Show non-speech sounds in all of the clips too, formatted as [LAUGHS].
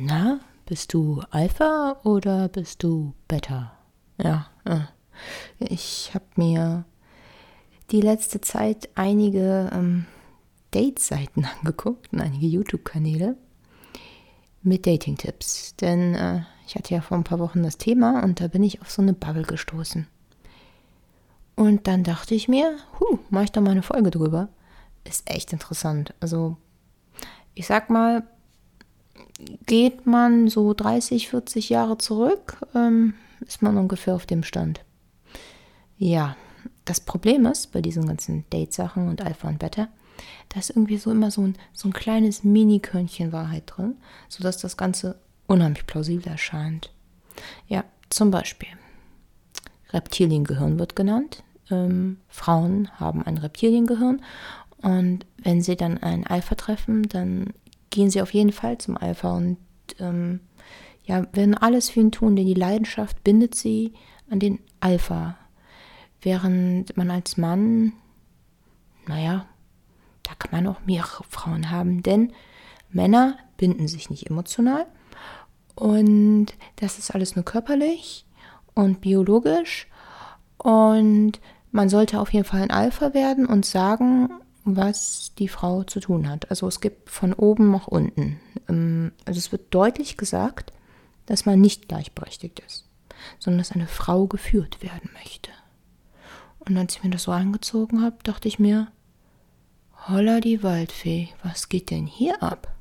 Na, bist du Alpha oder bist du Beta? Ja, ich habe mir die letzte Zeit einige ähm, Date-Seiten [LAUGHS] angeguckt und einige YouTube-Kanäle mit Dating-Tipps. Denn äh, ich hatte ja vor ein paar Wochen das Thema und da bin ich auf so eine Bubble gestoßen. Und dann dachte ich mir, huh, mach ich da mal eine Folge drüber. Ist echt interessant. Also, ich sag mal, geht man so 30, 40 Jahre zurück, ähm, ist man ungefähr auf dem Stand. Ja, das Problem ist bei diesen ganzen Date-Sachen und Alpha und Beta, da ist irgendwie so immer so ein, so ein kleines Mini-Körnchen Wahrheit drin, sodass das Ganze unheimlich plausibel erscheint. Ja, zum Beispiel. Reptiliengehirn wird genannt. Ähm, Frauen haben ein Reptiliengehirn und wenn sie dann ein Alpha treffen, dann gehen sie auf jeden Fall zum Alpha und ähm, ja, werden alles für ihn tun, denn die Leidenschaft bindet sie an den Alpha. Während man als Mann, naja, da kann man auch mehrere Frauen haben, denn Männer binden sich nicht emotional und das ist alles nur körperlich und biologisch und man sollte auf jeden Fall ein Alpha werden und sagen, was die Frau zu tun hat. Also es gibt von oben nach unten. Ähm, also es wird deutlich gesagt, dass man nicht gleichberechtigt ist, sondern dass eine Frau geführt werden möchte. Und als ich mir das so angezogen habe, dachte ich mir, holla die Waldfee, was geht denn hier ab?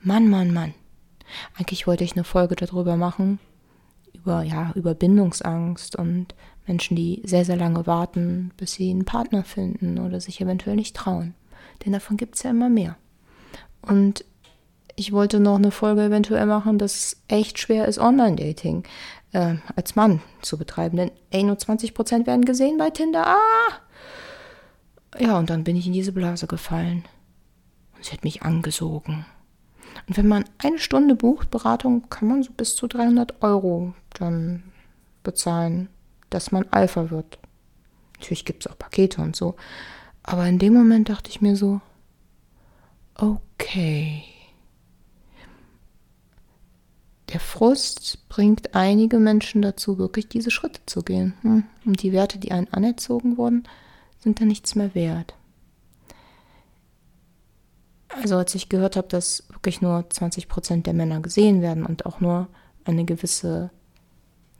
Mann, Mann, Mann. Eigentlich wollte ich eine Folge darüber machen, über, ja, über Bindungsangst und Menschen, die sehr, sehr lange warten, bis sie einen Partner finden oder sich eventuell nicht trauen. Denn davon gibt es ja immer mehr. Und ich wollte noch eine Folge eventuell machen, dass es echt schwer ist, Online-Dating äh, als Mann zu betreiben. Denn ey, nur 20% werden gesehen bei Tinder. Ah! Ja, und dann bin ich in diese Blase gefallen. Und sie hat mich angesogen. Und wenn man eine Stunde bucht, Beratung, kann man so bis zu 300 Euro dann bezahlen, dass man Alpha wird. Natürlich gibt es auch Pakete und so. Aber in dem Moment dachte ich mir so, okay. Der Frust bringt einige Menschen dazu, wirklich diese Schritte zu gehen. Hm. Und die Werte, die einen anerzogen wurden, sind dann nichts mehr wert. Also als ich gehört habe, dass wirklich nur 20 Prozent der Männer gesehen werden und auch nur eine gewisse,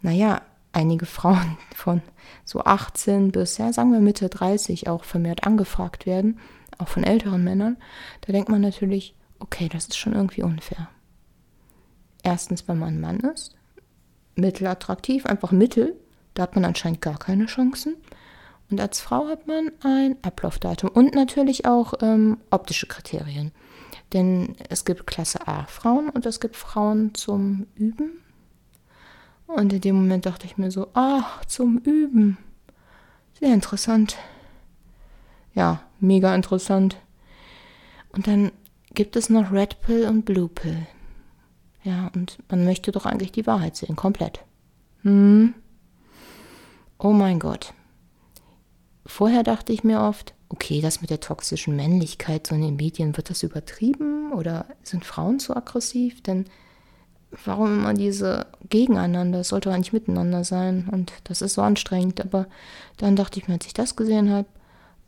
naja, einige Frauen [LAUGHS] von so 18 bis, ja, sagen wir Mitte 30 auch vermehrt angefragt werden, auch von älteren Männern, da denkt man natürlich, okay, das ist schon irgendwie unfair. Erstens, wenn man ein Mann ist, mittelattraktiv, einfach mittel, da hat man anscheinend gar keine Chancen. Und als Frau hat man ein Ablaufdatum und natürlich auch ähm, optische Kriterien. Denn es gibt Klasse A Frauen und es gibt Frauen zum Üben. Und in dem Moment dachte ich mir so, ach, zum Üben. Sehr interessant. Ja, mega interessant. Und dann gibt es noch Red Pill und Blue Pill. Ja, und man möchte doch eigentlich die Wahrheit sehen, komplett. Hm. Oh mein Gott. Vorher dachte ich mir oft, okay, das mit der toxischen Männlichkeit, so in den Medien, wird das übertrieben oder sind Frauen zu aggressiv? Denn warum immer diese gegeneinander? Es sollte eigentlich miteinander sein und das ist so anstrengend. Aber dann dachte ich mir, als ich das gesehen habe,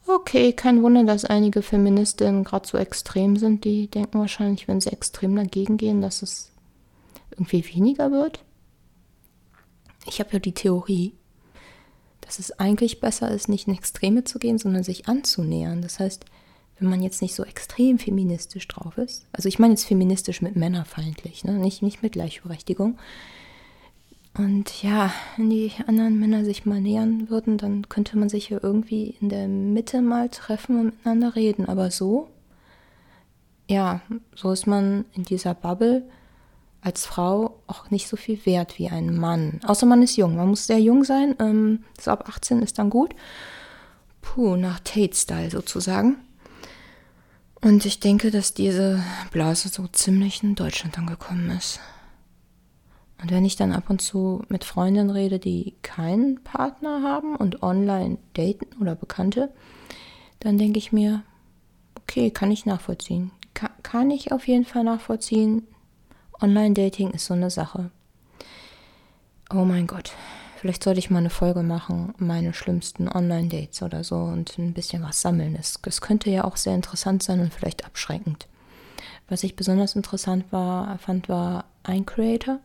okay, kein Wunder, dass einige Feministinnen gerade so extrem sind. Die denken wahrscheinlich, wenn sie extrem dagegen gehen, dass es irgendwie weniger wird. Ich habe ja die Theorie, dass es eigentlich besser ist, nicht in Extreme zu gehen, sondern sich anzunähern. Das heißt, wenn man jetzt nicht so extrem feministisch drauf ist, also ich meine jetzt feministisch mit männerfeindlich, ne? nicht, nicht mit Gleichberechtigung. Und ja, wenn die anderen Männer sich mal nähern würden, dann könnte man sich ja irgendwie in der Mitte mal treffen und miteinander reden. Aber so, ja, so ist man in dieser Bubble als Frau auch nicht so viel wert wie ein Mann. Außer man ist jung. Man muss sehr jung sein. Ähm, so ab 18 ist dann gut. Puh, nach Tate-Style sozusagen. Und ich denke, dass diese Blase so ziemlich in Deutschland angekommen ist. Und wenn ich dann ab und zu mit Freundinnen rede, die keinen Partner haben und online daten oder Bekannte, dann denke ich mir, okay, kann ich nachvollziehen. Kann, kann ich auf jeden Fall nachvollziehen, Online-Dating ist so eine Sache. Oh mein Gott, vielleicht sollte ich mal eine Folge machen, meine schlimmsten Online-Dates oder so und ein bisschen was sammeln. Das, das könnte ja auch sehr interessant sein und vielleicht abschreckend. Was ich besonders interessant war, fand, war ein Creator,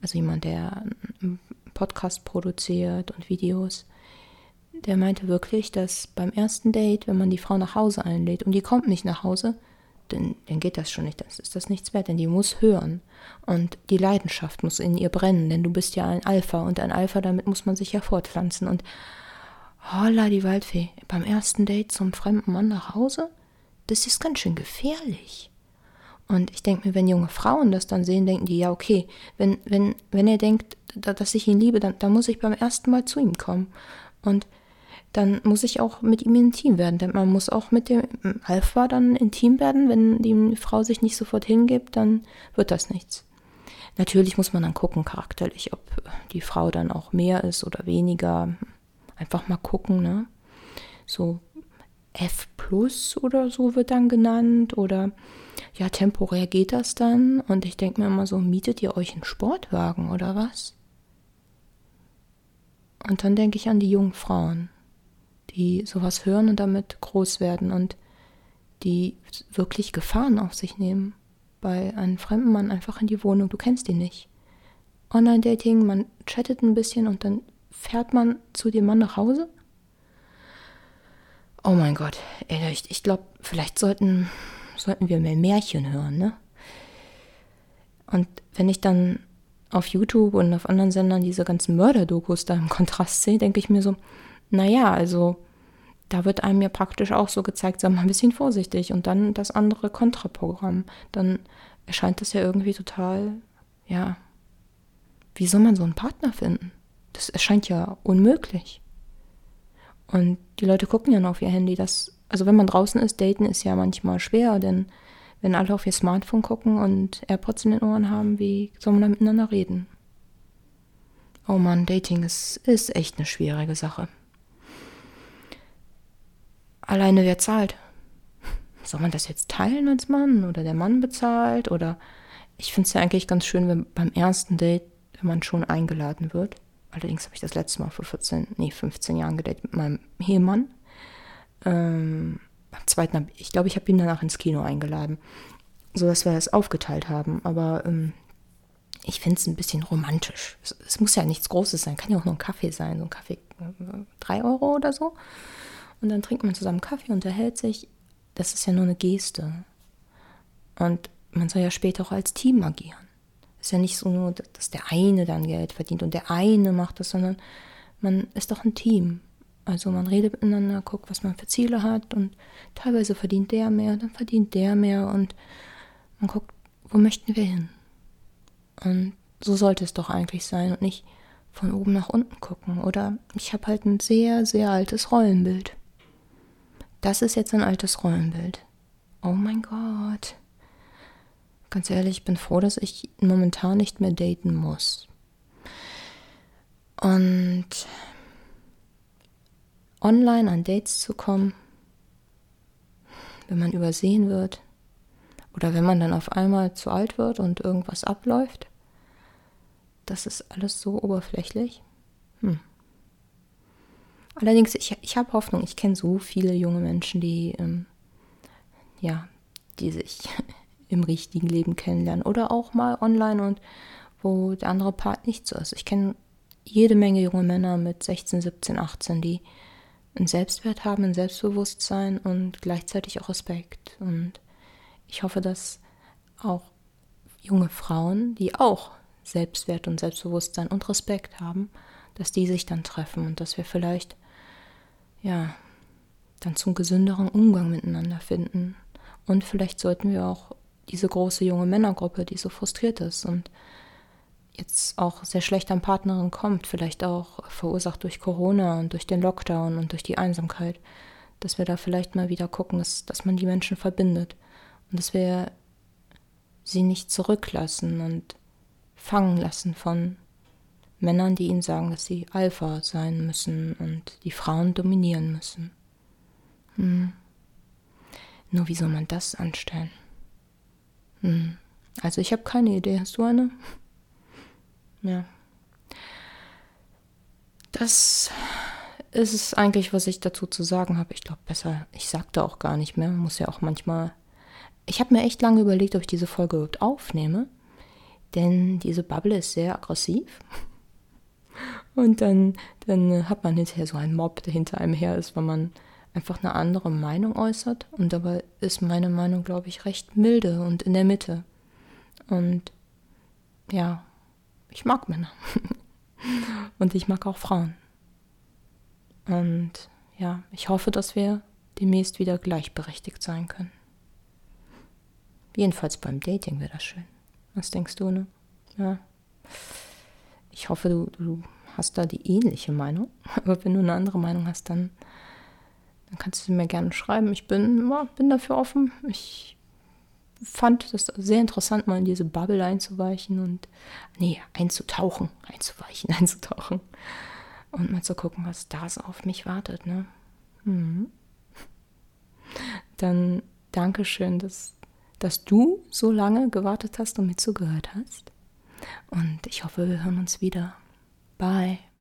also jemand, der einen Podcast produziert und Videos. Der meinte wirklich, dass beim ersten Date, wenn man die Frau nach Hause einlädt und die kommt nicht nach Hause, dann, dann geht das schon nicht. Das ist das nichts wert, denn die muss hören. Und die Leidenschaft muss in ihr brennen, denn du bist ja ein Alpha und ein Alpha, damit muss man sich ja fortpflanzen. Und holla, die Waldfee, beim ersten Date zum fremden Mann nach Hause, das ist ganz schön gefährlich. Und ich denke mir, wenn junge Frauen das dann sehen, denken die, ja, okay, wenn, wenn, wenn er denkt, dass ich ihn liebe, dann, dann muss ich beim ersten Mal zu ihm kommen. Und dann muss ich auch mit ihm intim werden. Denn man muss auch mit dem Alpha dann intim werden. Wenn die Frau sich nicht sofort hingibt, dann wird das nichts. Natürlich muss man dann gucken, charakterlich, ob die Frau dann auch mehr ist oder weniger. Einfach mal gucken, ne? So F plus oder so wird dann genannt. Oder ja, temporär geht das dann. Und ich denke mir immer so, mietet ihr euch einen Sportwagen oder was? Und dann denke ich an die jungen Frauen die sowas hören und damit groß werden und die wirklich Gefahren auf sich nehmen. Bei einem fremden Mann einfach in die Wohnung, du kennst ihn nicht. Online-Dating, man chattet ein bisschen und dann fährt man zu dem Mann nach Hause. Oh mein Gott, ey, ich, ich glaube, vielleicht sollten, sollten wir mehr Märchen hören, ne? Und wenn ich dann auf YouTube und auf anderen Sendern diese ganzen Mörderdokus da im Kontrast sehe, denke ich mir so, naja, also da wird einem ja praktisch auch so gezeigt, sei mal ein bisschen vorsichtig und dann das andere Kontraprogramm. Dann erscheint das ja irgendwie total, ja, wie soll man so einen Partner finden? Das erscheint ja unmöglich. Und die Leute gucken ja noch auf ihr Handy. Das, also wenn man draußen ist, daten ist ja manchmal schwer, denn wenn alle auf ihr Smartphone gucken und AirPods in den Ohren haben, wie soll man da miteinander reden? Oh Mann, Dating ist, ist echt eine schwierige Sache. Alleine wer zahlt? Soll man das jetzt teilen als Mann oder der Mann bezahlt? Oder ich finde es ja eigentlich ganz schön, wenn beim ersten Date, wenn man schon eingeladen wird. Allerdings habe ich das letzte Mal vor 14, nee, 15 Jahren gedatet mit meinem Ehemann. Ähm, beim zweiten, ich glaube, ich habe ihn danach ins Kino eingeladen, sodass wir das aufgeteilt haben. Aber ähm, ich finde es ein bisschen romantisch. Es, es, muss ja nichts Großes sein, kann ja auch nur ein Kaffee sein, so ein Kaffee, äh, Euro oder so. Und dann trinkt man zusammen Kaffee, unterhält sich. Das ist ja nur eine Geste. Und man soll ja später auch als Team agieren. Es ist ja nicht so nur, dass der eine dann Geld verdient und der eine macht das, sondern man ist doch ein Team. Also man redet miteinander, guckt, was man für Ziele hat und teilweise verdient der mehr, dann verdient der mehr und man guckt, wo möchten wir hin? Und so sollte es doch eigentlich sein und nicht von oben nach unten gucken. Oder ich habe halt ein sehr, sehr altes Rollenbild. Das ist jetzt ein altes Rollenbild. Oh mein Gott. Ganz ehrlich, ich bin froh, dass ich momentan nicht mehr daten muss. Und online an Dates zu kommen, wenn man übersehen wird oder wenn man dann auf einmal zu alt wird und irgendwas abläuft, das ist alles so oberflächlich. Hm. Allerdings, ich, ich habe Hoffnung. Ich kenne so viele junge Menschen, die, ähm, ja, die sich [LAUGHS] im richtigen Leben kennenlernen oder auch mal online und wo der andere Part nicht so ist. Ich kenne jede Menge junge Männer mit 16, 17, 18, die einen Selbstwert haben, ein Selbstbewusstsein und gleichzeitig auch Respekt. Und ich hoffe, dass auch junge Frauen, die auch Selbstwert und Selbstbewusstsein und Respekt haben, dass die sich dann treffen und dass wir vielleicht ja, dann zum gesünderen Umgang miteinander finden. Und vielleicht sollten wir auch diese große junge Männergruppe, die so frustriert ist und jetzt auch sehr schlecht an Partnerin kommt, vielleicht auch verursacht durch Corona und durch den Lockdown und durch die Einsamkeit, dass wir da vielleicht mal wieder gucken, dass, dass man die Menschen verbindet und dass wir sie nicht zurücklassen und fangen lassen von Männern, die ihnen sagen, dass sie Alpha sein müssen und die Frauen dominieren müssen. Hm. Nur wie soll man das anstellen? Hm. Also ich habe keine Idee. Hast du eine? Ja. Das ist es eigentlich, was ich dazu zu sagen habe. Ich glaube, besser, ich sage da auch gar nicht mehr. Man muss ja auch manchmal. Ich habe mir echt lange überlegt, ob ich diese Folge überhaupt aufnehme. Denn diese Bubble ist sehr aggressiv. Und dann, dann hat man hinterher so einen Mob, der hinter einem her ist, weil man einfach eine andere Meinung äußert. Und dabei ist meine Meinung, glaube ich, recht milde und in der Mitte. Und ja, ich mag Männer. [LAUGHS] und ich mag auch Frauen. Und ja, ich hoffe, dass wir demnächst wieder gleichberechtigt sein können. Jedenfalls beim Dating wäre das schön. Was denkst du, ne? Ja. Ich hoffe, du, du hast da die ähnliche Meinung. [LAUGHS] Aber wenn du eine andere Meinung hast, dann, dann kannst du mir gerne schreiben. Ich bin, ja, bin dafür offen. Ich fand das sehr interessant, mal in diese Bubble einzuweichen und, nee, einzutauchen, [LAUGHS] einzuweichen, einzutauchen und mal zu gucken, was da so auf mich wartet, ne? Mhm. Dann Dankeschön, dass, dass du so lange gewartet hast und mir zugehört hast. Und ich hoffe, wir hören uns wieder. Bye.